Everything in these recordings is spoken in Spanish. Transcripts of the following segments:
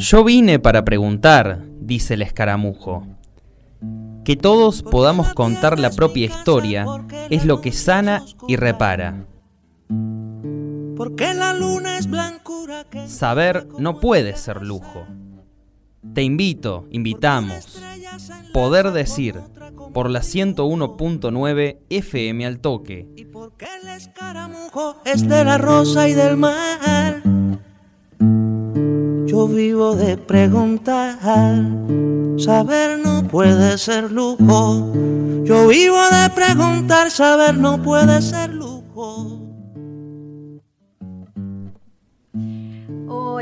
Yo vine para preguntar, dice el escaramujo. Que todos podamos contar la propia historia es lo que sana y repara. Porque la luna es blancura Saber no puede ser lujo. Te invito, invitamos. Poder decir por la 101.9 FM al toque. Y porque el escaramujo es de la rosa y del mar. Yo vivo de preguntar, saber no puede ser lujo. Yo vivo de preguntar, saber no puede ser lujo.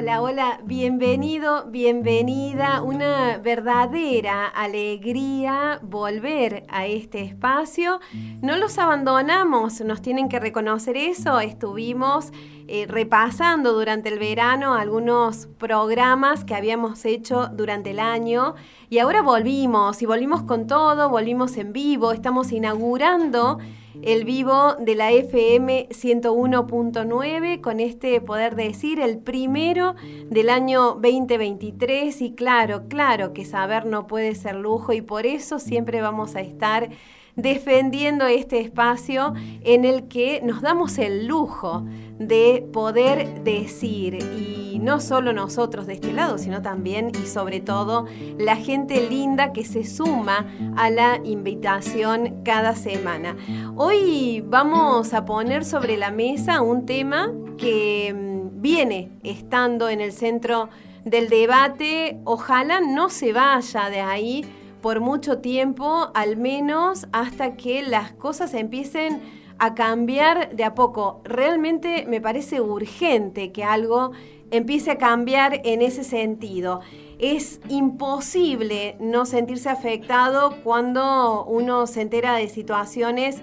Hola, hola, bienvenido, bienvenida. Una verdadera alegría volver a este espacio. No los abandonamos, nos tienen que reconocer eso. Estuvimos eh, repasando durante el verano algunos programas que habíamos hecho durante el año y ahora volvimos y volvimos con todo, volvimos en vivo, estamos inaugurando el vivo de la FM 101.9 con este poder decir el primero del año 2023 y claro, claro que saber no puede ser lujo y por eso siempre vamos a estar defendiendo este espacio en el que nos damos el lujo de poder decir, y no solo nosotros de este lado, sino también y sobre todo la gente linda que se suma a la invitación cada semana. Hoy vamos a poner sobre la mesa un tema que mm, viene estando en el centro del debate, ojalá no se vaya de ahí por mucho tiempo, al menos hasta que las cosas empiecen a cambiar de a poco. Realmente me parece urgente que algo empiece a cambiar en ese sentido. Es imposible no sentirse afectado cuando uno se entera de situaciones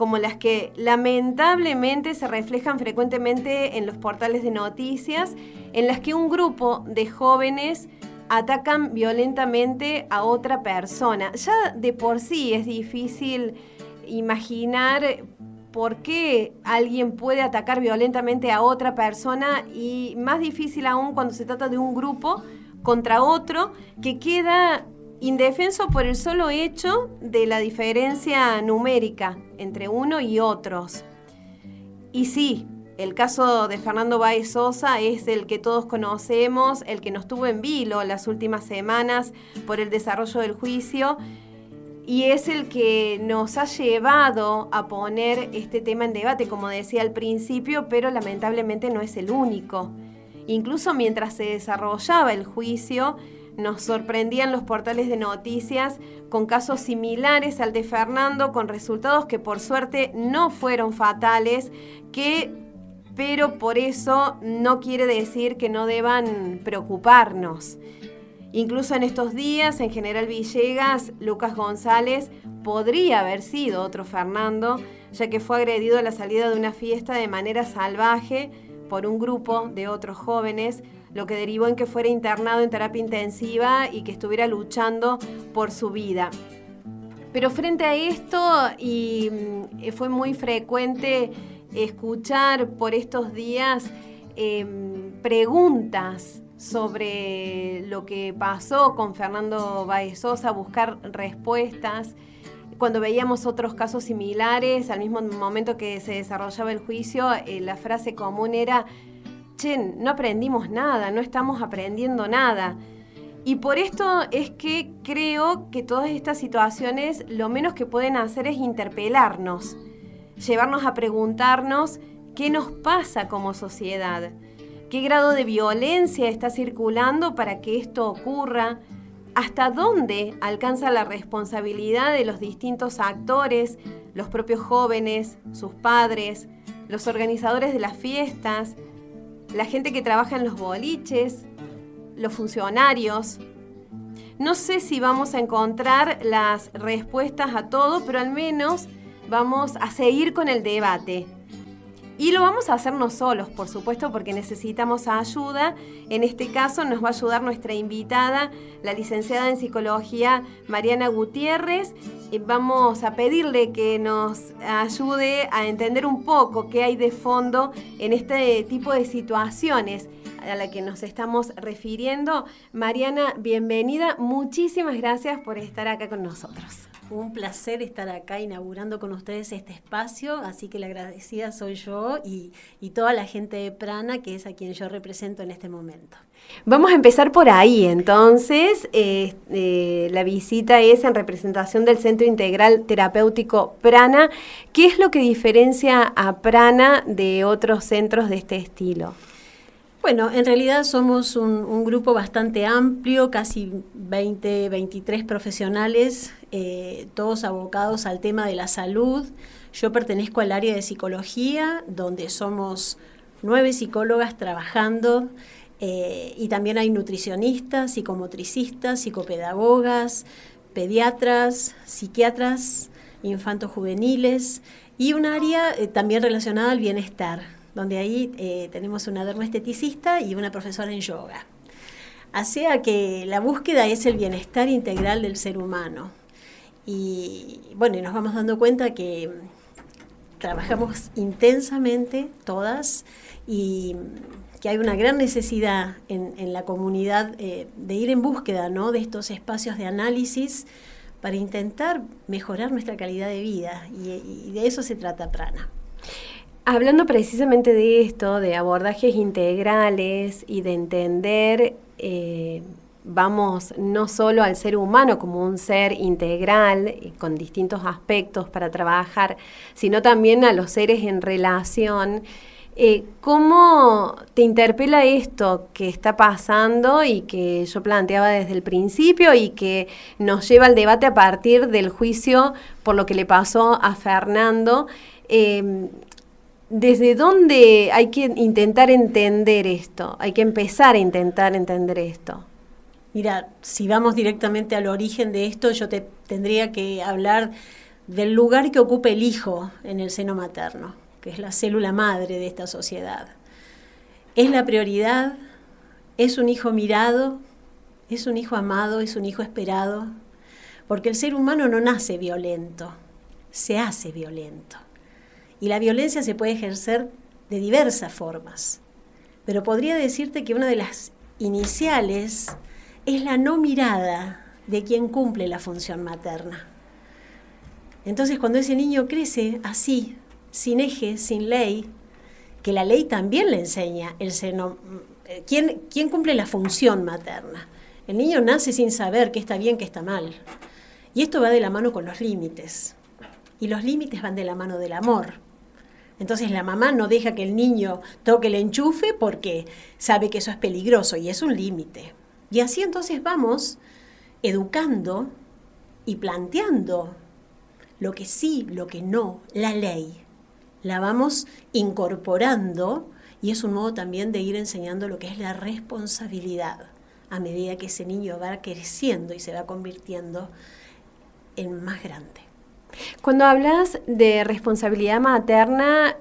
como las que lamentablemente se reflejan frecuentemente en los portales de noticias, en las que un grupo de jóvenes atacan violentamente a otra persona. Ya de por sí es difícil imaginar por qué alguien puede atacar violentamente a otra persona y más difícil aún cuando se trata de un grupo contra otro que queda indefenso por el solo hecho de la diferencia numérica entre uno y otros. Y sí, el caso de Fernando Baez Sosa es el que todos conocemos, el que nos tuvo en vilo las últimas semanas por el desarrollo del juicio y es el que nos ha llevado a poner este tema en debate, como decía al principio, pero lamentablemente no es el único. Incluso mientras se desarrollaba el juicio, nos sorprendían los portales de noticias con casos similares al de Fernando, con resultados que por suerte no fueron fatales, que pero por eso no quiere decir que no deban preocuparnos. Incluso en estos días, en General Villegas, Lucas González podría haber sido otro Fernando, ya que fue agredido a la salida de una fiesta de manera salvaje por un grupo de otros jóvenes, lo que derivó en que fuera internado en terapia intensiva y que estuviera luchando por su vida. Pero frente a esto, y mm, fue muy frecuente escuchar por estos días em, preguntas sobre lo que pasó con Fernando Baezosa, buscar respuestas. Cuando veíamos otros casos similares, al mismo momento que se desarrollaba el juicio, eh, la frase común era, che, no aprendimos nada, no estamos aprendiendo nada. Y por esto es que creo que todas estas situaciones lo menos que pueden hacer es interpelarnos llevarnos a preguntarnos qué nos pasa como sociedad, qué grado de violencia está circulando para que esto ocurra, hasta dónde alcanza la responsabilidad de los distintos actores, los propios jóvenes, sus padres, los organizadores de las fiestas, la gente que trabaja en los boliches, los funcionarios. No sé si vamos a encontrar las respuestas a todo, pero al menos vamos a seguir con el debate. Y lo vamos a hacer no solos, por supuesto, porque necesitamos ayuda. En este caso nos va a ayudar nuestra invitada, la licenciada en psicología Mariana Gutiérrez. Y vamos a pedirle que nos ayude a entender un poco qué hay de fondo en este tipo de situaciones. a la que nos estamos refiriendo. Mariana, bienvenida. Muchísimas gracias por estar acá con nosotros. Un placer estar acá inaugurando con ustedes este espacio, así que la agradecida soy yo y, toda la gente de Prana, que es a quien yo represento en este momento. Vamos a empezar por ahí, entonces. Eh, eh, la visita es en representación del Centro Integral Terapéutico Prana. ¿Qué es lo que diferencia a Prana de otros centros de este estilo? Bueno, en realidad somos un, grupo bastante amplio, casi 20, 23 profesionales, eh, todos abocados al tema de la salud. Yo pertenezco al área de psicología, donde somos nueve psicólogas trabajando eh, y también hay nutricionistas, psicomotricistas, psicopedagogas, pediatras, psiquiatras, infantos juveniles y un área eh, también relacionada al bienestar donde ahí tenemos una dermoesteticista y una profesora en yoga. Así que la búsqueda es el bienestar integral del ser humano. Y bueno, y nos vamos dando cuenta que trabajamos intensamente todas y que hay una gran necesidad en, la comunidad eh, de ir en búsqueda ¿no? de estos espacios de análisis para intentar mejorar nuestra calidad de vida y, de eso se trata Prana. Hablando precisamente de esto, de abordajes integrales y de entender, eh, vamos, no solo al ser humano como un ser integral con distintos aspectos para trabajar, sino también a los seres en relación. Eh, ¿Cómo te interpela esto que está pasando y que yo planteaba desde el principio y que nos lleva al debate a partir del juicio por lo que le pasó a Fernando? Eh, ¿Desde dónde hay que intentar entender esto? Hay que empezar a intentar entender esto. Mira, si vamos directamente al origen de esto, yo te tendría que hablar del lugar que ocupa el hijo en el seno materno, que es la célula madre de esta sociedad. Es la prioridad, es un hijo mirado, es un hijo amado, es un hijo esperado, porque el ser humano no nace violento, se hace violento. Y la violencia se puede ejercer de diversas formas. Pero podría decirte que una de las iniciales es la no mirada de quien cumple la función materna. Entonces cuando ese niño crece así, sin eje, sin ley, que la ley también le enseña el seno, eh, ¿quién, quién cumple la función materna. El niño nace sin saber qué está bien, qué está mal. Y esto va de la mano con los límites. Y los límites van de la mano del amor. Entonces la mamá no deja que el niño toque el enchufe porque sabe que eso es peligroso y es un límite. Y así entonces vamos educando y planteando lo que sí, lo que no, la ley. La vamos incorporando y es un modo también de ir enseñando lo que es la responsabilidad a medida que ese niño va creciendo y se va convirtiendo en más grande. Cuando hablas de responsabilidad materna,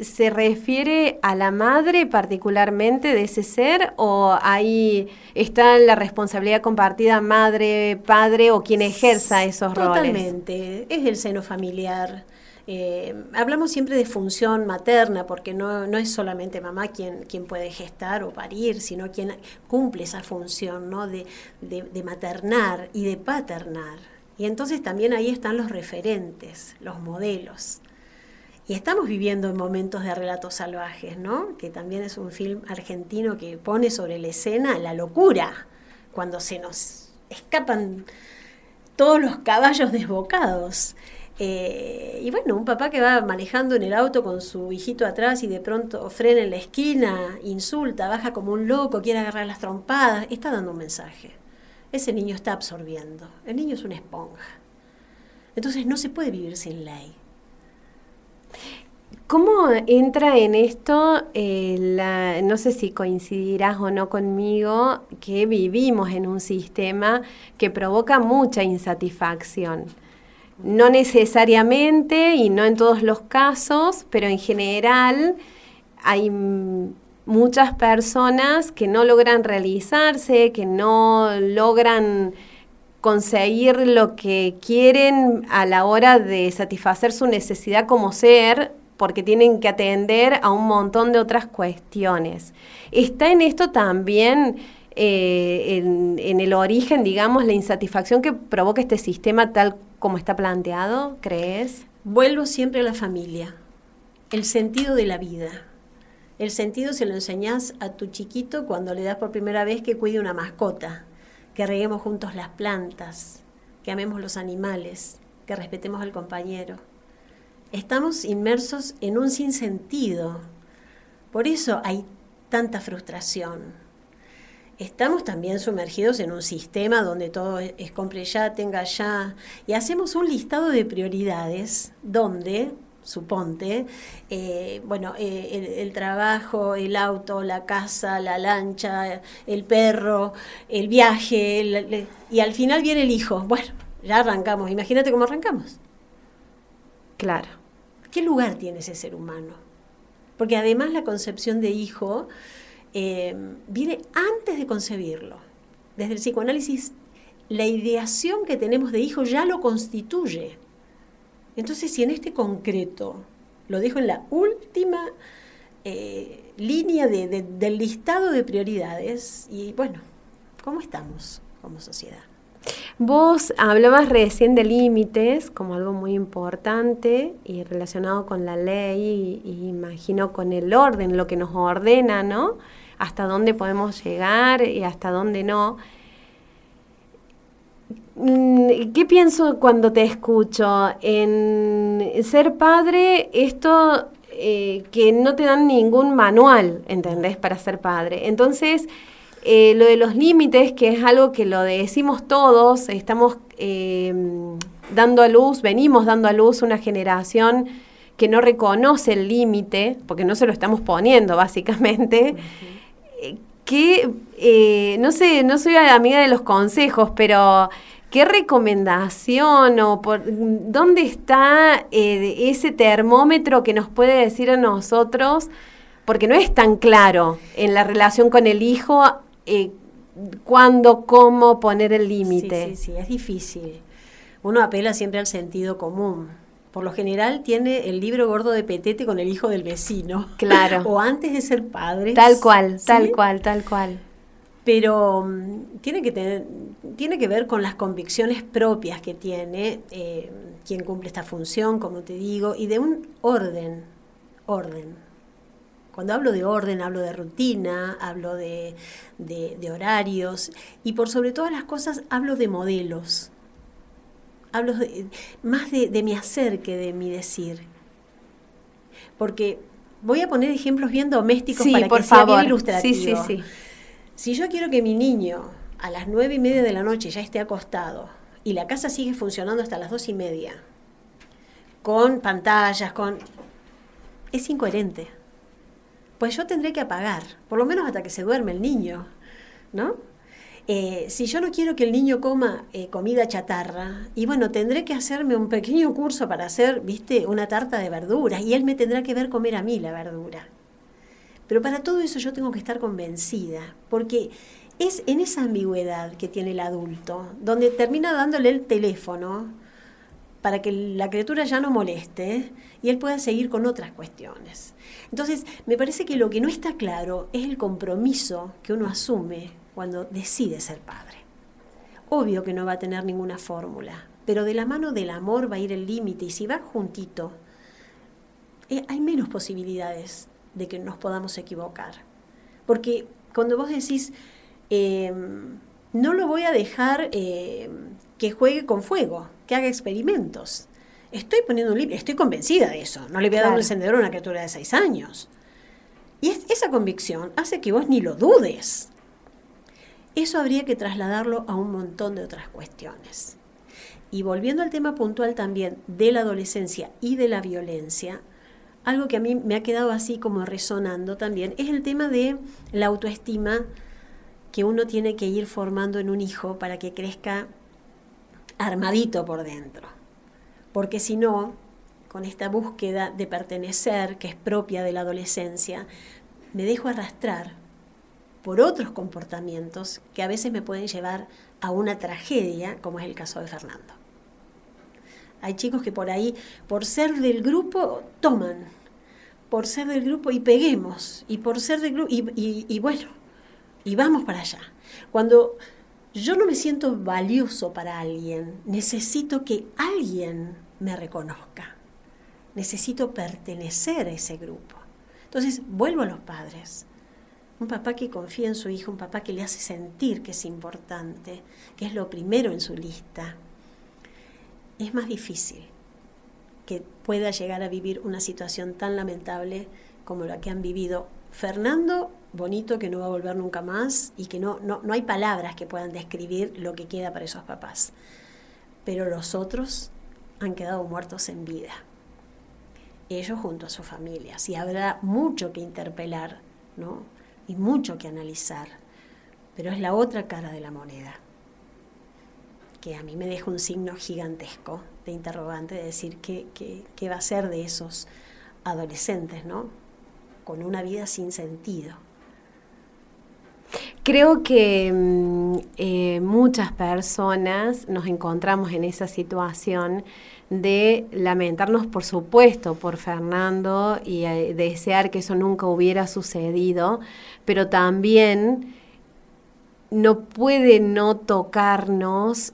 ¿se refiere a la madre particularmente de ese ser o ahí está la responsabilidad compartida madre, padre o quien ejerza esos roles? Totalmente, es el seno familiar. Eh, hablamos siempre de función materna porque no, es solamente mamá quien, quien puede gestar o parir, sino quien cumple esa función ¿no? de, de maternar y de paternar. Y entonces también ahí están los referentes, los modelos. Y estamos viviendo en momentos de relatos salvajes, ¿no? Que también es un film argentino que pone sobre la escena la locura, cuando se nos escapan todos los caballos desbocados. Eh, y bueno, un papá que va manejando en el auto con su hijito atrás y de pronto frena en la esquina, insulta, baja como un loco, quiere agarrar las trompadas, está dando un mensaje ese niño está absorbiendo. El niño es una esponja. Entonces no se puede vivir sin ley. ¿Cómo entra en esto, eh, no sé si coincidirás o no conmigo, que vivimos en un sistema que provoca mucha insatisfacción? No necesariamente y no en todos los casos, pero en general hay muchas personas que no logran realizarse, que no logran conseguir lo que quieren a la hora de satisfacer su necesidad como ser porque tienen que atender a un montón de otras cuestiones. Está en esto también, eh, en, el origen, digamos, la insatisfacción que provoca este sistema tal como está planteado, ¿crees? Vuelvo siempre a la familia, el sentido de la vida. El sentido se lo enseñás a tu chiquito cuando le das por primera vez que cuide una mascota, que reguemos juntos las plantas, que amemos los animales, que respetemos al compañero estamos inmersos en un sinsentido. Por eso hay tanta frustración. Estamos también sumergidos en un sistema donde todo es compre ya, tenga ya, y hacemos un listado de prioridades donde, suponte, eh, bueno, eh, el, trabajo, el auto, la casa, la lancha, el perro, el viaje, y al final viene el hijo. Bueno, ya arrancamos, imagínate cómo arrancamos. Claro. ¿Qué lugar tiene ese ser humano? Porque además la concepción de hijo eh, viene antes de concebirlo. Desde el psicoanálisis, la ideación que tenemos de hijo ya lo constituye. Entonces, si en este concreto, lo dejo en la última eh, línea del listado de prioridades, y bueno, ¿cómo estamos como sociedad? Vos hablabas recién de límites como algo muy importante y relacionado con la ley y, imagino con el orden, lo que nos ordena, ¿no? Hasta dónde podemos llegar y hasta dónde no. Mm, ¿Qué pienso cuando te escucho? En ser padre, esto eh, que no te dan ningún manual, ¿entendés? Para ser padre. Entonces, eh, lo de los límites, que es algo que lo decimos todos, estamos em, dando a luz, venimos dando a luz una generación que no reconoce el límite, porque no se lo estamos poniendo básicamente, eh, que, eh, no sé, no soy amiga de los consejos, pero ¿qué recomendación o por, dónde está ese termómetro que nos puede decir a nosotros? Porque no es tan claro en la relación con el hijo eh, cuándo, cómo poner el límite. Sí, sí, sí, es difícil. Uno apela siempre al sentido común. Por lo general tiene el libro gordo de Petete con el hijo del vecino. Claro. o antes de ser padre. Tal cual, tal cual, tal cual. Pero mm, tiene, que tener, tiene que ver con las convicciones propias que tiene eh, quien cumple esta función, como te digo, y de un orden, orden. Cuando hablo de orden, hablo de rutina, hablo de, horarios y por sobre todas las cosas hablo de modelos. Hablo más de, mi hacer que de mi decir. Porque voy a poner ejemplos bien domésticos para que sea bien ilustrativo. Sí, sí, sí. Si yo quiero que mi niño a las nueve y media de la noche ya esté acostado y la casa sigue funcionando hasta las dos y media, con pantallas, con... es incoherente pues yo tendré que apagar, por lo menos hasta que se duerme el niño, ¿no? Eh, si yo no quiero que el niño coma eh, comida chatarra, y bueno, tendré que hacerme un pequeño curso para hacer, viste, una tarta de verduras, y él me tendrá que ver comer a mí la verdura. Pero para todo eso yo tengo que estar convencida, porque es en esa ambigüedad que tiene el adulto, donde termina dándole el teléfono para que la criatura ya no moleste y él pueda seguir con otras cuestiones. Entonces, me parece que lo que no está claro es el compromiso que uno asume cuando decide ser padre. Obvio que no va a tener ninguna fórmula, pero de la mano del amor va a ir el límite y si va juntito, eh, hay menos posibilidades de que nos podamos equivocar. Porque cuando vos decís, em, no lo voy a dejar em, que juegue con fuego, que haga experimentos estoy poniendo un libro, estoy convencida de eso, no le voy a dar un encendedor a una criatura de seis años. Y esa convicción hace que vos ni lo dudes. Eso habría que trasladarlo a un montón de otras cuestiones. Y volviendo al tema puntual también de la adolescencia y de la violencia, algo que a mí me ha quedado así como resonando también es el tema de la autoestima que uno tiene que ir formando en un hijo para que crezca armadito por dentro porque si no, con esta búsqueda de pertenecer que es propia de la adolescencia, me dejo arrastrar por otros comportamientos que a veces me pueden llevar a una tragedia, como es el caso de Fernando. Hay chicos que por ahí, por ser del grupo, toman por ser del grupo y peguemos, y por ser del grupo, y, bueno, y vamos para allá. Cuando yo no me siento valioso para alguien, necesito que alguien me reconozca. Necesito pertenecer a ese grupo. Entonces, vuelvo a los padres. Un papá que confía en su hijo, un papá que le hace sentir que es importante, que es lo primero en su lista. Es más difícil que pueda llegar a vivir una situación tan lamentable como la que han vivido Fernando, bonito que no va a volver nunca más y que no, no, no hay palabras que puedan describir lo que queda para esos papás. Pero los otros han quedado muertos en vida. Ellos junto a sus familias. Y habrá mucho que interpelar, ¿no? Y mucho que analizar. Pero es la otra cara de la moneda que a mí me deja un signo gigantesco de interrogante de decir qué, qué, va a ser de esos adolescentes, ¿no? Con una vida sin sentido. Creo que mm, eh, muchas personas nos encontramos en esa situación de lamentarnos, por supuesto, por Fernando y eh, desear que eso nunca hubiera sucedido, pero también no puede no tocarnos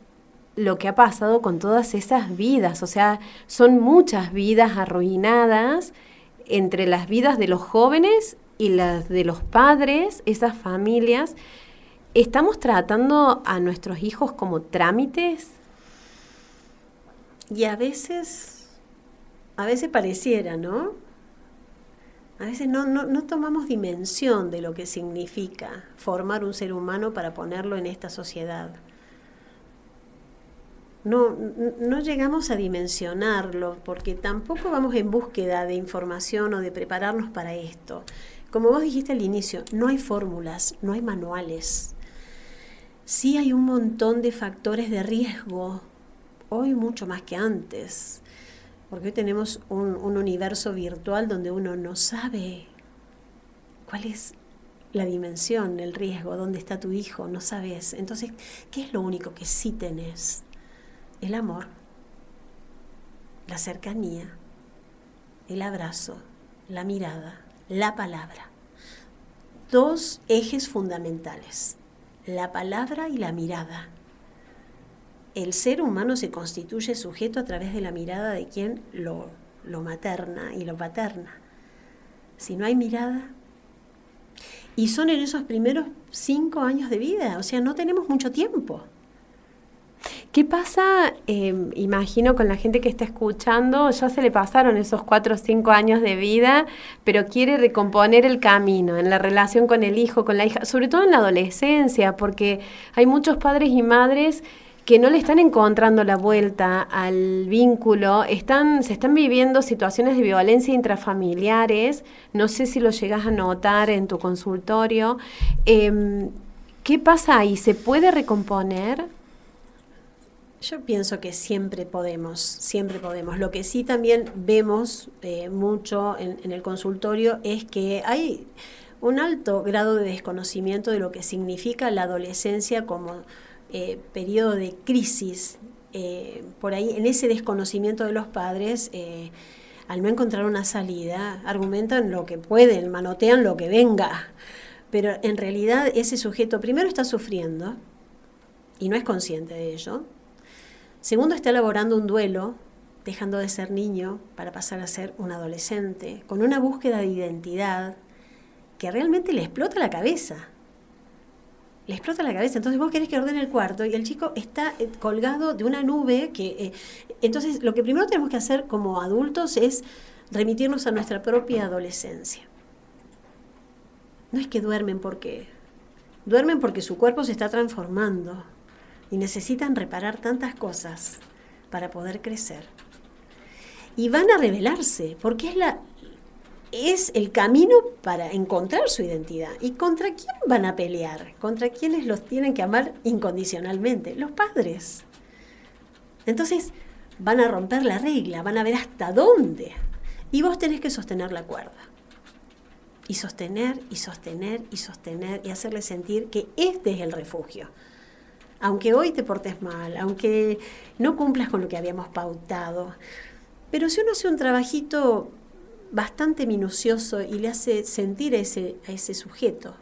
lo que ha pasado con todas esas vidas. O sea, son muchas vidas arruinadas entre las vidas de los jóvenes y las de los padres, esas familias. ¿Estamos tratando a nuestros hijos como trámites? Y a veces, a veces pareciera, ¿no? A veces no, no, no, tomamos dimensión de lo que significa formar un ser humano para ponerlo en esta sociedad no, no llegamos a dimensionarlo porque tampoco vamos en búsqueda de información o de prepararnos para esto. Como vos dijiste al inicio, no hay fórmulas, no hay manuales. Sí hay un montón de factores de riesgo, hoy mucho más que antes, porque hoy tenemos un, un universo virtual donde uno no sabe cuál es la dimensión, el riesgo, dónde está tu hijo, no sabes. Entonces, ¿qué es lo único que sí tenés? el amor, la cercanía, el abrazo, la mirada, la palabra. Dos ejes fundamentales, la palabra y la mirada. El ser humano se constituye sujeto a través de la mirada de quien lo, lo materna y lo paterna. Si no hay mirada, y son en esos primeros cinco años de vida, o sea, no tenemos mucho tiempo. ¿Qué pasa, em, imagino, con la gente que está escuchando? Ya se le pasaron esos cuatro o cinco años de vida, pero quiere recomponer el camino en la relación con el hijo, con la hija, sobre todo en la adolescencia, porque hay muchos padres y madres que no le están encontrando la vuelta al vínculo, están, se están viviendo situaciones de violencia intrafamiliares, no sé si lo llegas a notar en tu consultorio. Em, ¿Qué pasa ahí? ¿Se puede recomponer? Yo pienso que siempre podemos, siempre podemos. Lo que sí también vemos eh, mucho en, el consultorio es que hay un alto grado de desconocimiento de lo que significa la adolescencia como eh, periodo de crisis. Eh, por ahí, en ese desconocimiento de los padres, al no encontrar una salida, argumentan lo que pueden, manotean lo que venga. Pero en realidad ese sujeto primero está sufriendo y no es consciente de ello Segundo, está elaborando un duelo, dejando de ser niño para pasar a ser un adolescente, con una búsqueda de identidad que realmente le explota la cabeza. Le explota la cabeza. Entonces vos querés que ordene el cuarto y el chico está eh, colgado de una nube que... Eh, entonces lo que primero tenemos que hacer como adultos es remitirnos a nuestra propia adolescencia. No es que duermen porque... Duermen porque su cuerpo se está transformando, y necesitan reparar tantas cosas para poder crecer. Y van a rebelarse, porque es, la, es el camino para encontrar su identidad. ¿Y contra quién van a pelear? ¿Contra quiénes los tienen que amar incondicionalmente? Los padres. Entonces van a romper la regla, van a ver hasta dónde. Y vos tenés que sostener la cuerda. Y sostener, y sostener, y sostener, y hacerle sentir que este es el refugio aunque hoy te portes mal, aunque no cumplas con lo que habíamos pautado. Pero si uno hace un trabajito bastante minucioso y le hace sentir a ese, a ese sujeto,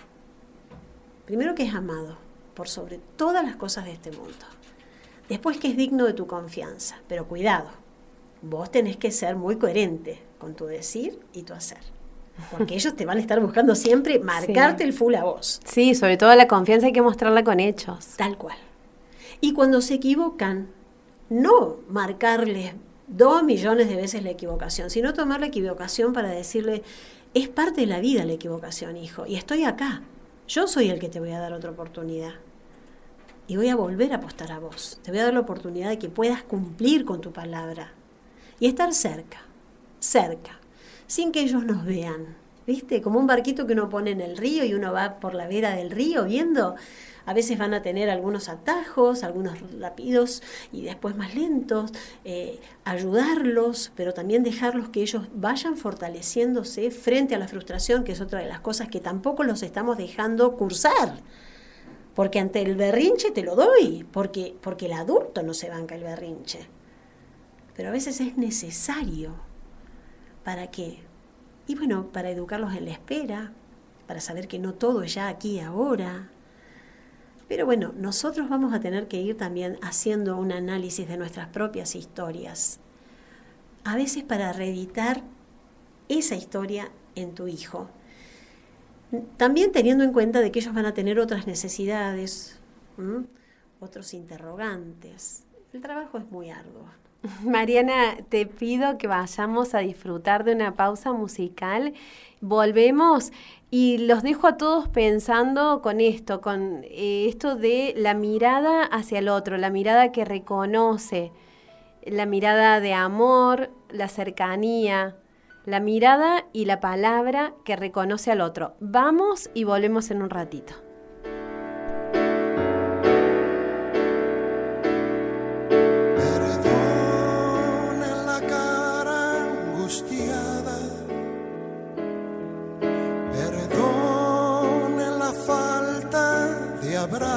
primero que es amado por sobre todas las cosas de este mundo, después que es digno de tu confianza, pero cuidado, vos tenés que ser muy coherente con tu decir y tu hacer. Porque ellos te van a estar buscando siempre marcarte el full a vos. Sí, sobre todo la confianza hay que mostrarla con hechos. Tal cual. Y cuando se equivocan, no marcarles dos millones de veces la equivocación, sino tomar la equivocación para decirle, es parte de la vida la equivocación, hijo, y estoy acá. Yo soy el que te voy a dar otra oportunidad. Y voy a volver a apostar a vos. Te voy a dar la oportunidad de que puedas cumplir con tu palabra. Y estar cerca, cerca, sin que ellos nos vean. ¿Viste? Como un barquito que uno pone en el río y uno va por la vera del río viendo a veces van a tener algunos atajos, algunos rápidos y después más lentos, eh, ayudarlos, pero también dejarlos que ellos vayan fortaleciéndose frente a la frustración, que es otra de las cosas que tampoco los estamos dejando cursar. Porque ante el berrinche te lo doy, porque, porque el adulto no se banca el berrinche. Pero a veces es necesario. ¿Para qué? Y bueno, para educarlos en la espera, para saber que no todo es ya aquí ahora, pero bueno, nosotros vamos a tener que ir también haciendo un análisis de nuestras propias historias. A veces para reeditar esa historia en tu hijo. También teniendo en cuenta de que ellos van a tener otras necesidades, otros interrogantes. El trabajo es muy arduo. Mariana, te pido que vayamos a disfrutar de una pausa musical. Volvemos y los dejo a todos pensando con esto, con eh, esto de la mirada hacia el otro, la mirada que reconoce, la mirada de amor, la cercanía, la mirada y la palabra que reconoce al otro. Vamos y volvemos en un ratito.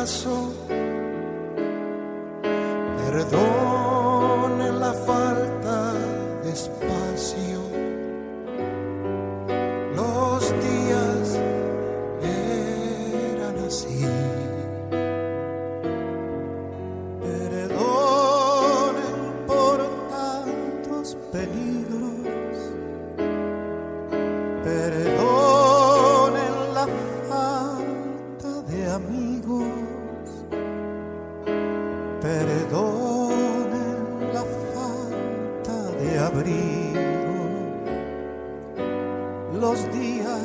Abrazo, perdone de abrigo, los días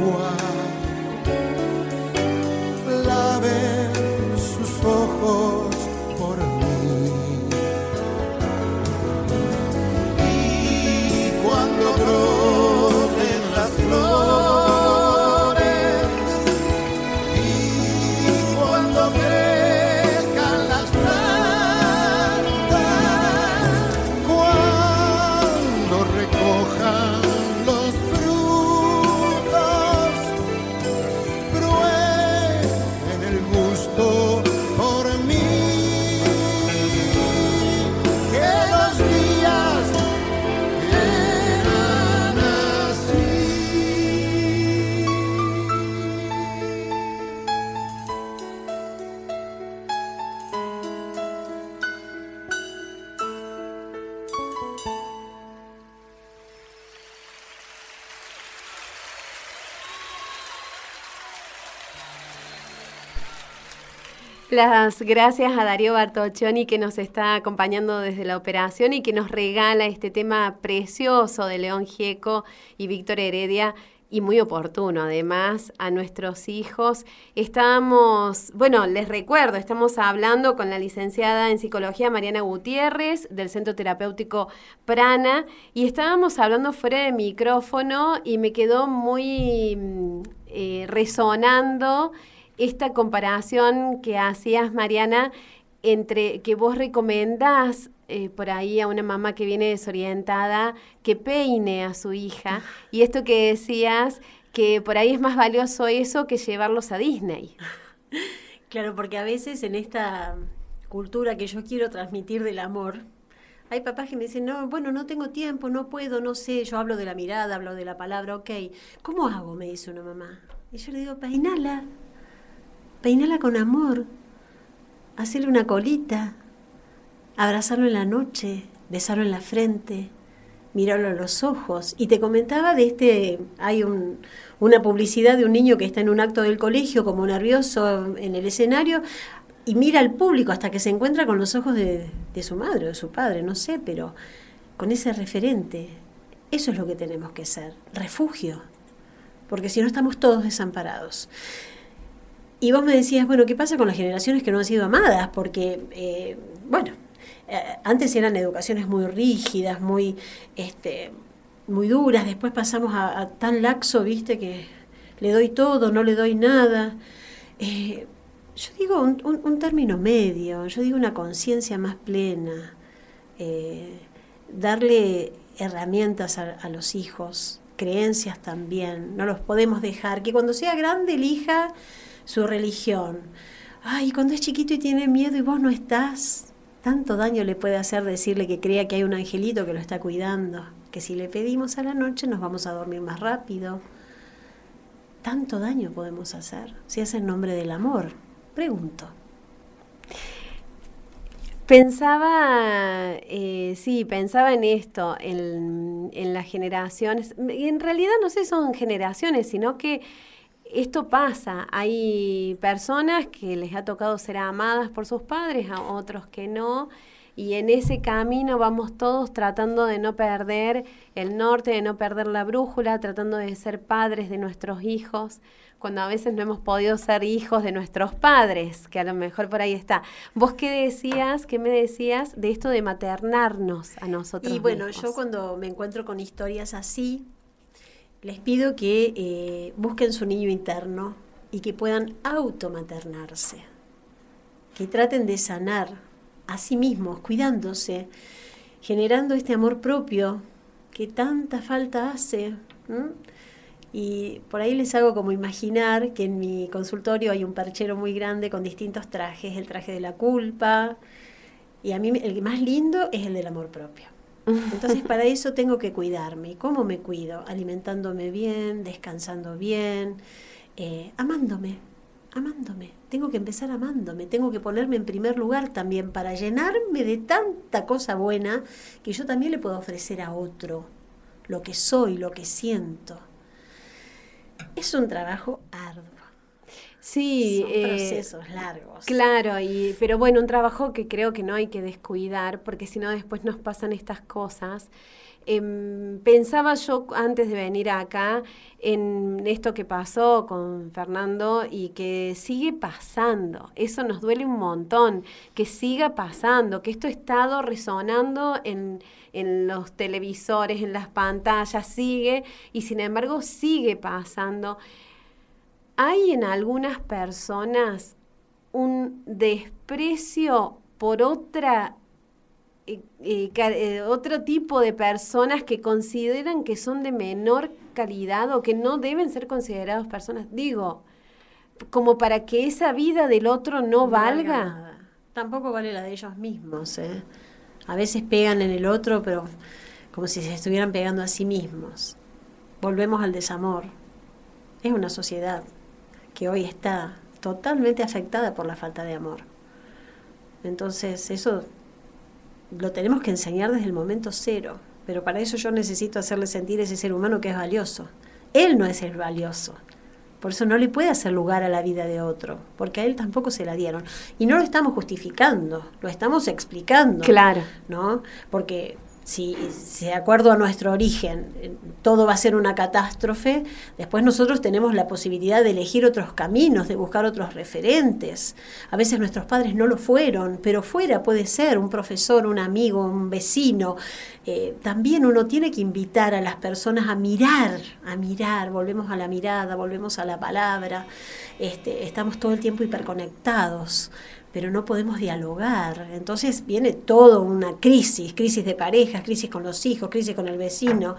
agua, Las gracias a Darío Bartoccioni que nos está acompañando desde la operación y que nos regala este tema precioso de León Gieco y Víctor Heredia y muy oportuno además a nuestros hijos. Estamos, bueno, les recuerdo, estamos hablando con la licenciada en psicología Mariana Gutiérrez del Centro Terapéutico Prana y estábamos hablando fuera de micrófono y me quedó muy mm, eh, resonando esta comparación que hacías, Mariana, entre que vos recomendás eh, por ahí a una mamá que viene desorientada que peine a su hija y esto que decías que por ahí es más valioso eso que llevarlos a Disney. Claro, porque a veces en esta cultura que yo quiero transmitir del amor, hay papás que me dicen, no, bueno, no tengo tiempo, no puedo, no sé, yo hablo de la mirada, hablo de la palabra, ok, ¿cómo hago? Me dice una mamá. Y yo le digo, peinala, peinala con amor, hacerle una colita, abrazarlo en la noche, besarlo en la frente, mirarlo a los ojos. Y te comentaba de este, hay una publicidad de un niño que está en un acto del colegio como nervioso en el escenario y mira al público hasta que se encuentra con los ojos de, de su madre o de su padre, no sé, pero con ese referente. Eso es lo que tenemos que ser, refugio, porque si no estamos todos desamparados. Y vos me decías, bueno, ¿qué pasa con las generaciones que no han sido amadas? Porque, eh, bueno, eh, antes eran educaciones muy rígidas, muy, este, muy duras, después pasamos a, tan laxo, viste, que le doy todo, no le doy nada. Eh, yo digo un, término medio, yo digo una conciencia más plena, darle herramientas a los hijos, creencias también, no los podemos dejar, que cuando sea grande elija su religión. Ay, cuando es chiquito y tiene miedo y vos no estás, tanto daño le puede hacer decirle que crea que hay un angelito que lo está cuidando, que si le pedimos a la noche nos vamos a dormir más rápido. Tanto daño podemos hacer si es en nombre del amor. Pregunto. Pensaba, eh, sí, pensaba en esto, en, en las generaciones. En realidad no sé son generaciones, sino que esto pasa. Hay personas que les ha tocado ser amadas por sus padres, a otros que no. Y en ese camino vamos todos tratando de no perder el norte, de no perder la brújula, tratando de ser padres de nuestros hijos, cuando a veces no hemos podido ser hijos de nuestros padres, que a lo mejor por ahí está. ¿Vos qué decías, qué me decías de esto de maternarnos a nosotros? Y bueno, yo cuando me encuentro con historias así, les pido que eh, busquen su niño interno y que puedan automaternarse, que traten de sanar a sí mismos, cuidándose, generando este amor propio que tanta falta hace. Y por ahí les hago como imaginar que en mi consultorio hay un perchero muy grande con distintos trajes, el traje de la culpa, y a mí el más lindo es el del amor propio. Entonces para eso tengo que cuidarme. ¿Y cómo me cuido? Alimentándome bien, descansando bien, eh, amándome, amándome. Tengo que empezar amándome, tengo que ponerme en primer lugar también para llenarme de tanta cosa buena que yo también le puedo ofrecer a otro lo que soy, lo que siento. Es un trabajo arduo. Sí, Son eh, procesos largos. Claro, y, pero bueno, un trabajo que creo que no hay que descuidar, porque si no después nos pasan estas cosas. Em, pensaba yo antes de venir acá en esto que pasó con Fernando y que sigue pasando. Eso nos duele un montón, que siga pasando, que esto ha estado resonando en, en los televisores, en las pantallas, sigue y sin embargo sigue pasando hay en algunas personas un desprecio por otra eh, eh, eh, otro tipo de personas que consideran que son de menor calidad o que no deben ser considerados personas. Digo, como para que esa vida del otro no, valga. Tampoco vale la de ellos mismos. A veces pegan en el otro, pero como si se estuvieran pegando a sí mismos. Volvemos al desamor. Es una sociedad que hoy está totalmente afectada por la falta de amor. Entonces, eso lo tenemos que enseñar desde el momento cero, pero para eso yo necesito hacerle sentir a ese ser humano que es valioso. Él no es el valioso, Por eso no le puede hacer lugar a la vida de otro, porque a él tampoco se la dieron. Y no lo estamos justificando, lo estamos explicando. Claro. ¿No? Porque si, de acuerdo a nuestro origen eh, todo va a ser una catástrofe, después nosotros tenemos la posibilidad de elegir otros caminos, de buscar otros referentes. A veces nuestros padres no lo fueron, pero fuera puede ser un profesor, un amigo, un vecino. Eh, también uno tiene que invitar a las personas a mirar, a mirar, volvemos a la mirada, volvemos a la palabra. Este, estamos todo el tiempo hiperconectados pero no podemos dialogar. Entonces viene todo una crisis, crisis de parejas, crisis con los hijos, crisis con el vecino,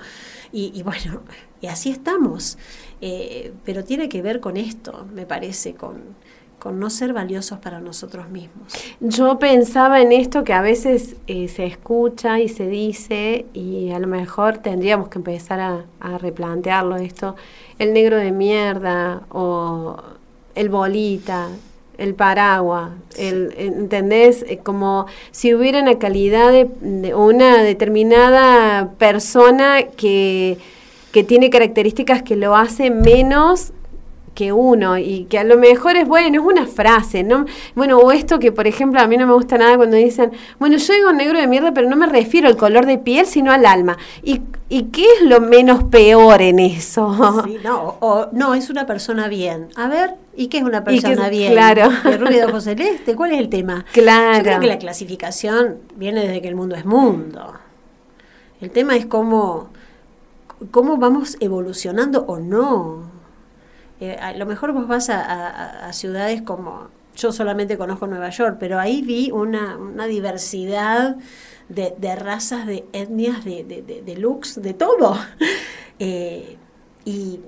y, bueno, y así estamos. Eh, pero tiene que ver con esto, me parece, con, con no ser valiosos para nosotros mismos. Yo pensaba en esto que a veces eh, se escucha y se dice y a lo mejor tendríamos que empezar a, a replantearlo esto, el negro de mierda o el bolita, el paraguas, el, ¿entendés? Eh, como si hubiera una calidad de, una determinada persona que, que tiene características que lo hace menos que uno y que a lo mejor es bueno, es una frase, ¿no? Bueno, o esto que por ejemplo a mí no me gusta nada cuando dicen, bueno, yo digo negro de mierda, pero no me refiero al color de piel, sino al alma. ¿Y, y qué es lo menos peor en eso? Sí, no, o, no, es una persona bien. A ver, ¿y qué es una persona bien? Claro. ¿De rubio de celeste? ¿Cuál es el tema? Claro. Yo creo que la clasificación viene desde que el mundo es mundo. El tema es cómo, cómo vamos evolucionando o no eh, a lo mejor vos vas a, ciudades como, yo solamente conozco Nueva York, pero ahí vi una, diversidad de, razas, de etnias, de, de, looks, de todo. Eh, y,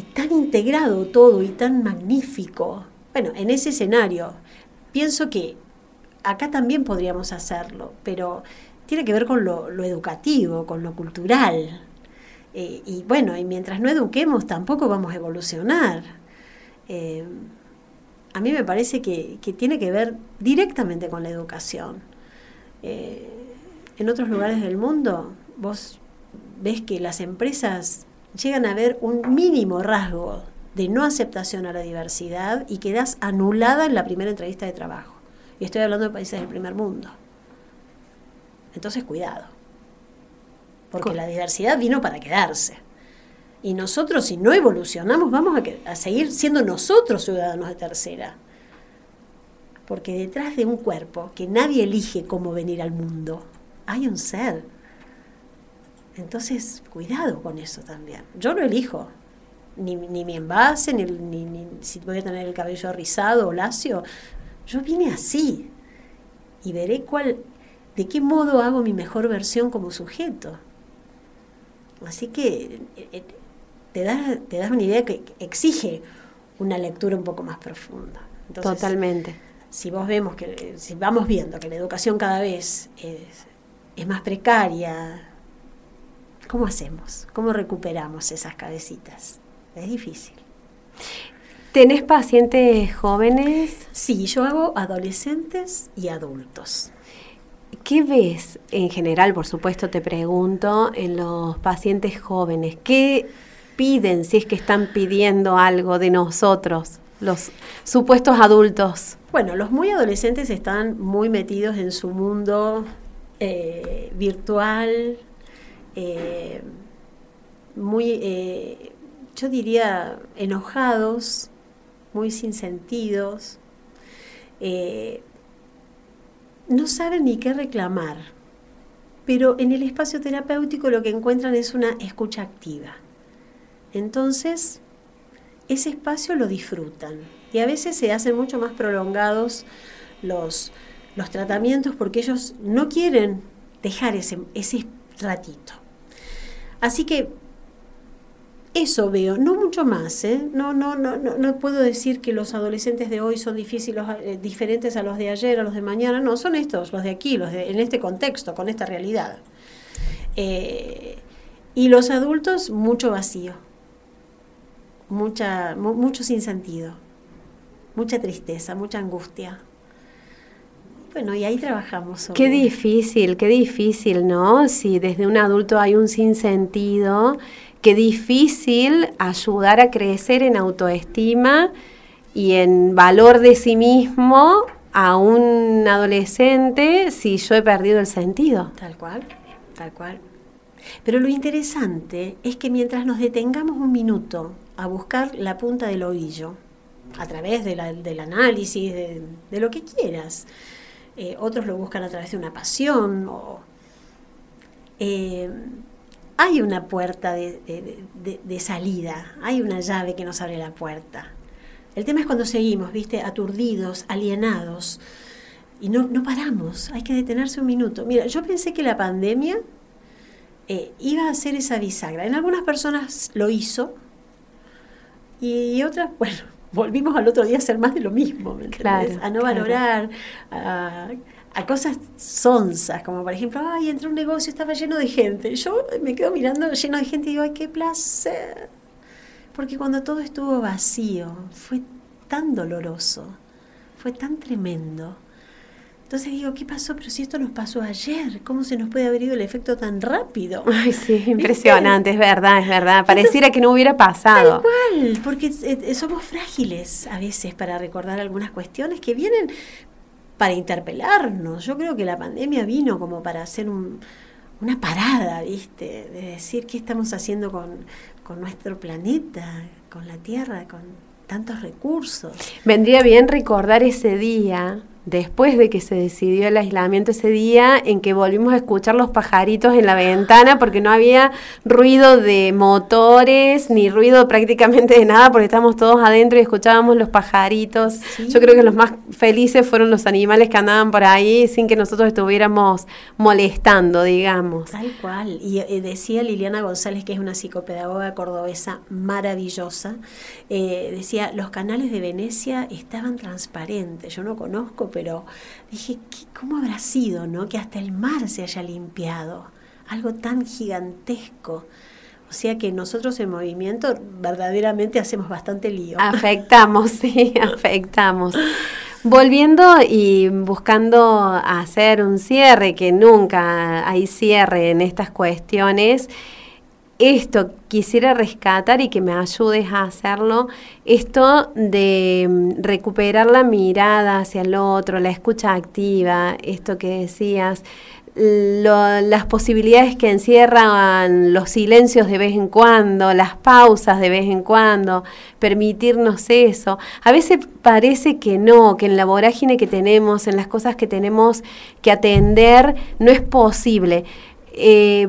tan integrado todo y tan magnífico. Bueno, en ese escenario, pienso que acá también podríamos hacerlo, pero tiene que ver con lo, educativo, con lo cultural. Eh, y bueno, y mientras no eduquemos tampoco vamos a evolucionar. Eh, a mí me parece que, tiene que ver directamente con la educación. Eh, en otros lugares del mundo vos ves que las empresas llegan a ver un mínimo rasgo de no aceptación a la diversidad y quedas anulada en la primera entrevista de trabajo. Y estoy hablando de países del primer mundo. Entonces, cuidado porque la diversidad vino para quedarse. Y nosotros, si no evolucionamos, vamos a, seguir siendo nosotros ciudadanos de tercera. Porque detrás de un cuerpo que nadie elige cómo venir al mundo, hay un ser. Entonces, cuidado con eso también. Yo no elijo ni, mi envase, ni, ni, si voy a tener el cabello rizado o lacio. Yo vine así y veré cuál, de qué modo hago mi mejor versión como sujeto. Así que eh, eh, te das, te das una idea que exige una lectura un poco más profunda. Totalmente. Si vos vemos que, si vamos viendo que la educación cada vez es, más precaria, ¿cómo hacemos? ¿Cómo recuperamos esas cabecitas? Es difícil. ¿Tenés pacientes jóvenes? Sí, yo hago adolescentes y adultos. ¿Qué ves en general, por supuesto, te pregunto, en los pacientes jóvenes? ¿Qué piden si es que están pidiendo algo de nosotros, los supuestos adultos? Bueno, los muy adolescentes están muy metidos en su mundo eh, virtual, eh, muy, eh, yo diría, enojados, muy sin sentidos no saben ni qué reclamar, pero en el espacio terapéutico lo que encuentran es una escucha activa. Entonces, ese espacio lo disfrutan y a veces se hacen mucho más prolongados los, los tratamientos porque ellos no quieren dejar ese, ese ratito. Así que eso veo, no mucho más, ¿eh? no, no, no, no, puedo decir que los adolescentes de hoy son difíciles, eh, diferentes a los de ayer, a los de mañana, no, son estos, los de aquí, los de, en este contexto, con esta realidad. Eh, y los adultos, mucho vacío, mucha, mucho sinsentido, mucha tristeza, mucha angustia. Bueno, y ahí trabajamos. Qué difícil, qué difícil, ¿no? Si desde un adulto hay un sinsentido qué difícil ayudar a crecer en autoestima y en valor de sí mismo a un adolescente si yo he perdido el sentido. Tal cual, tal cual. Pero lo interesante es que mientras nos detengamos un minuto a buscar la punta del ovillo, a través del análisis, de, lo que quieras, eh, otros lo buscan a través de una pasión, o, eh, hay una puerta de, salida, hay una llave que nos abre la puerta. El tema es cuando seguimos, viste, aturdidos, alienados, y no, no paramos, hay que detenerse un minuto. Mira, yo pensé que la pandemia eh, iba a ser esa bisagra. En algunas personas lo hizo y otras, bueno, volvimos al otro día a hacer más de lo mismo, a no valorar, a, cosas sonzas, como por ejemplo, ay, entré a un negocio, estaba lleno de gente. Yo me quedo mirando lleno de gente y digo, ay, qué placer. Porque cuando todo estuvo vacío, fue tan doloroso, fue tan tremendo. Entonces digo, ¿qué pasó? Pero si esto nos pasó ayer, ¿cómo se nos puede haber ido el efecto tan rápido? Ay, sí, impresionante, es verdad, es verdad. Pareciera que no hubiera pasado. Tal cual, porque eh, somos frágiles a veces para recordar algunas cuestiones que vienen para interpelarnos. Yo creo que la pandemia vino como para hacer una parada, ¿viste? De decir qué estamos haciendo con, con nuestro planeta, con la Tierra, con tantos recursos. Vendría bien recordar ese día después de que se decidió el aislamiento ese día, en que volvimos a escuchar los pajaritos en la ventana, porque no había ruido de motores, ni ruido prácticamente de nada, porque estábamos todos adentro y escuchábamos los pajaritos. Yo creo que los más felices fueron los animales que andaban por ahí sin que nosotros estuviéramos molestando, digamos. Tal cual. Y eh, decía Liliana González, que es una psicopedagoga cordobesa maravillosa, eh, decía, los canales de Venecia estaban transparentes. Yo no conozco, pero dije, ¿cómo habrá sido, no? Que hasta el mar se haya limpiado, algo tan gigantesco. O sea que nosotros en movimiento verdaderamente hacemos bastante lío. Afectamos, sí, afectamos. Volviendo y buscando hacer un cierre, que nunca hay cierre en estas cuestiones, esto quisiera rescatar y que me ayudes a hacerlo, esto de mm, recuperar la mirada hacia el otro, la escucha activa, esto que decías, las posibilidades que encierran los silencios de vez en cuando, las pausas de vez en cuando, permitirnos eso. A veces parece que no, que en la vorágine que tenemos, en las cosas que tenemos que atender, no es posible. Eh,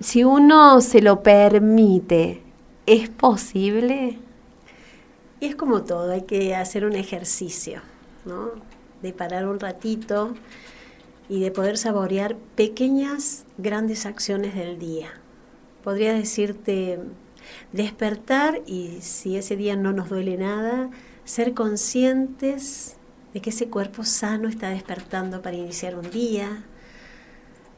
si uno se lo permite, ¿es posible? Y es como todo, hay que hacer un ejercicio, ¿no? De parar un ratito y de poder saborear pequeñas, grandes acciones del día. Podría decirte despertar y si ese día no nos duele nada, ser conscientes de que ese cuerpo sano está despertando para iniciar un día,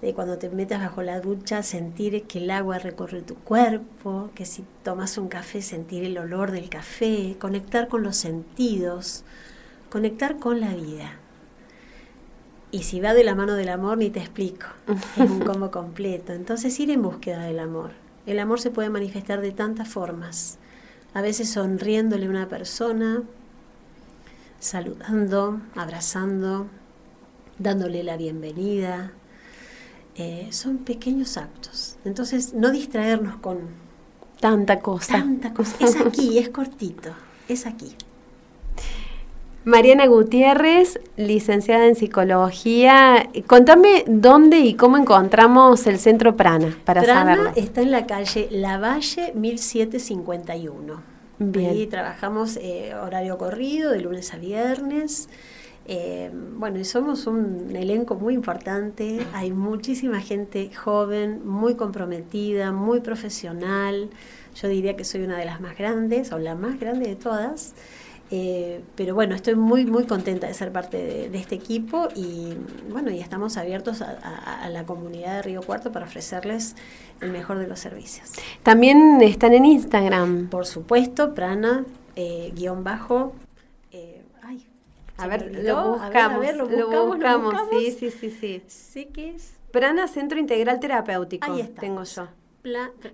de cuando te metas bajo la ducha, sentir que el agua recorre tu cuerpo, que si tomas un café, sentir el olor del café, conectar con los sentidos, conectar con la vida. Y si va de la mano del amor, ni te explico. Es un combo completo. Entonces ir en búsqueda del amor. El amor se puede manifestar de tantas formas. A veces sonriéndole a una persona, saludando, abrazando, dándole la bienvenida, eh, son pequeños actos. Entonces, no distraernos con tanta cosa. Tanta cosa. Es aquí, es cortito, es aquí. Mariana Gutiérrez, licenciada en psicología. Contame dónde y cómo encontramos el centro Prana para Prana está en la calle Lavalle 1751. Bien. Ahí trabajamos eh, horario corrido de lunes a viernes. Eh, bueno, y somos un elenco muy importante, hay muchísima gente joven, muy comprometida, muy profesional. Yo diría que soy una de las más grandes, o la más grande de todas. Eh, pero bueno, estoy muy, muy contenta de ser parte de, este equipo y bueno, y estamos abiertos a, la comunidad de Río Cuarto para ofrecerles el mejor de los servicios. También están en Instagram. Por supuesto, prana, eh, guion bajo, a ver, lo buscamos, lo, buscamos, sí, sí, sí, sí. Sé que es... Prana Centro Integral Terapéutico, Ahí tengo yo.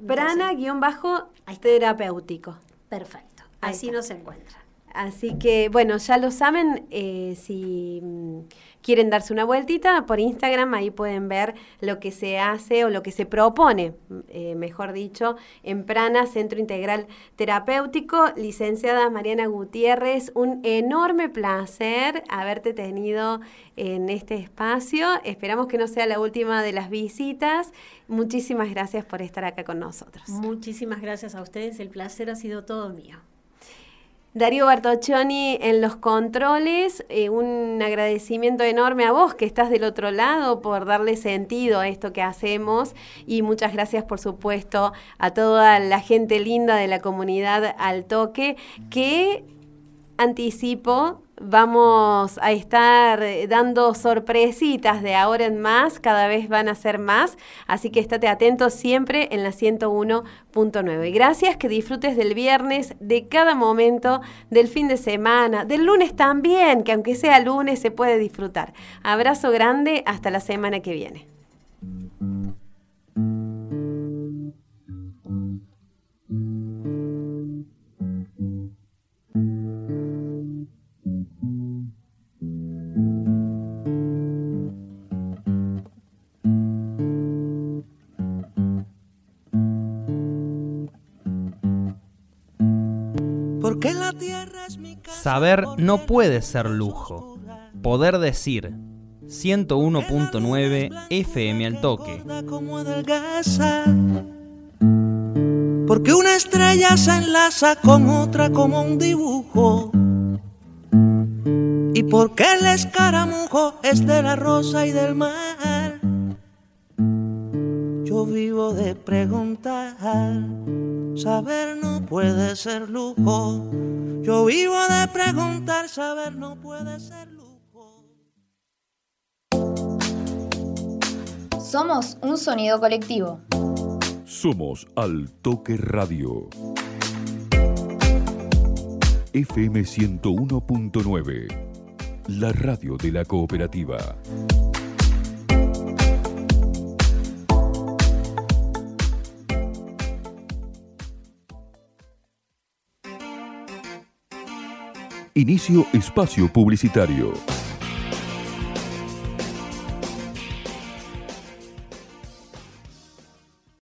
Prana-terapéutico. Perfecto. Así nos encuentra. Así que, bueno, ya lo saben, eh, si mm, quieren darse una vueltita por Instagram, ahí pueden ver lo que se hace o lo que se propone, eh, mejor dicho, en Prana, Centro Integral Terapéutico. Licenciada Mariana Gutiérrez, un enorme placer haberte tenido en este espacio. Esperamos que no sea la última de las visitas. Muchísimas gracias por estar acá con nosotros. Muchísimas gracias a ustedes, el placer ha sido todo mío. Darío Bartoccioni en los controles, eh, un agradecimiento enorme a vos que estás del otro lado por darle sentido a esto que hacemos. Y muchas gracias por supuesto a toda la gente linda de la comunidad al toque que anticipo vamos a estar eh, dando sorpresitas de ahora en más, cada vez van a ser más, así que estate atento siempre en la 101.9. Gracias, que disfrutes del viernes, de cada momento, del fin de semana, del lunes también, que aunque sea lunes se puede disfrutar. Abrazo grande, hasta la semana que viene. Saber no puede ser lujo. Poder decir 101.9 FM al toque. Porque una estrella se enlaza con otra como un dibujo. Y porque el escaramujo es de la rosa y del mar. Yo vivo de preguntar, saber no puede ser lujo. Yo vivo de preguntar, saber no puede ser lujo. Somos un sonido colectivo. Somos Al Toque Radio. FM 101.9. La radio de la cooperativa. Inicio espacio publicitario.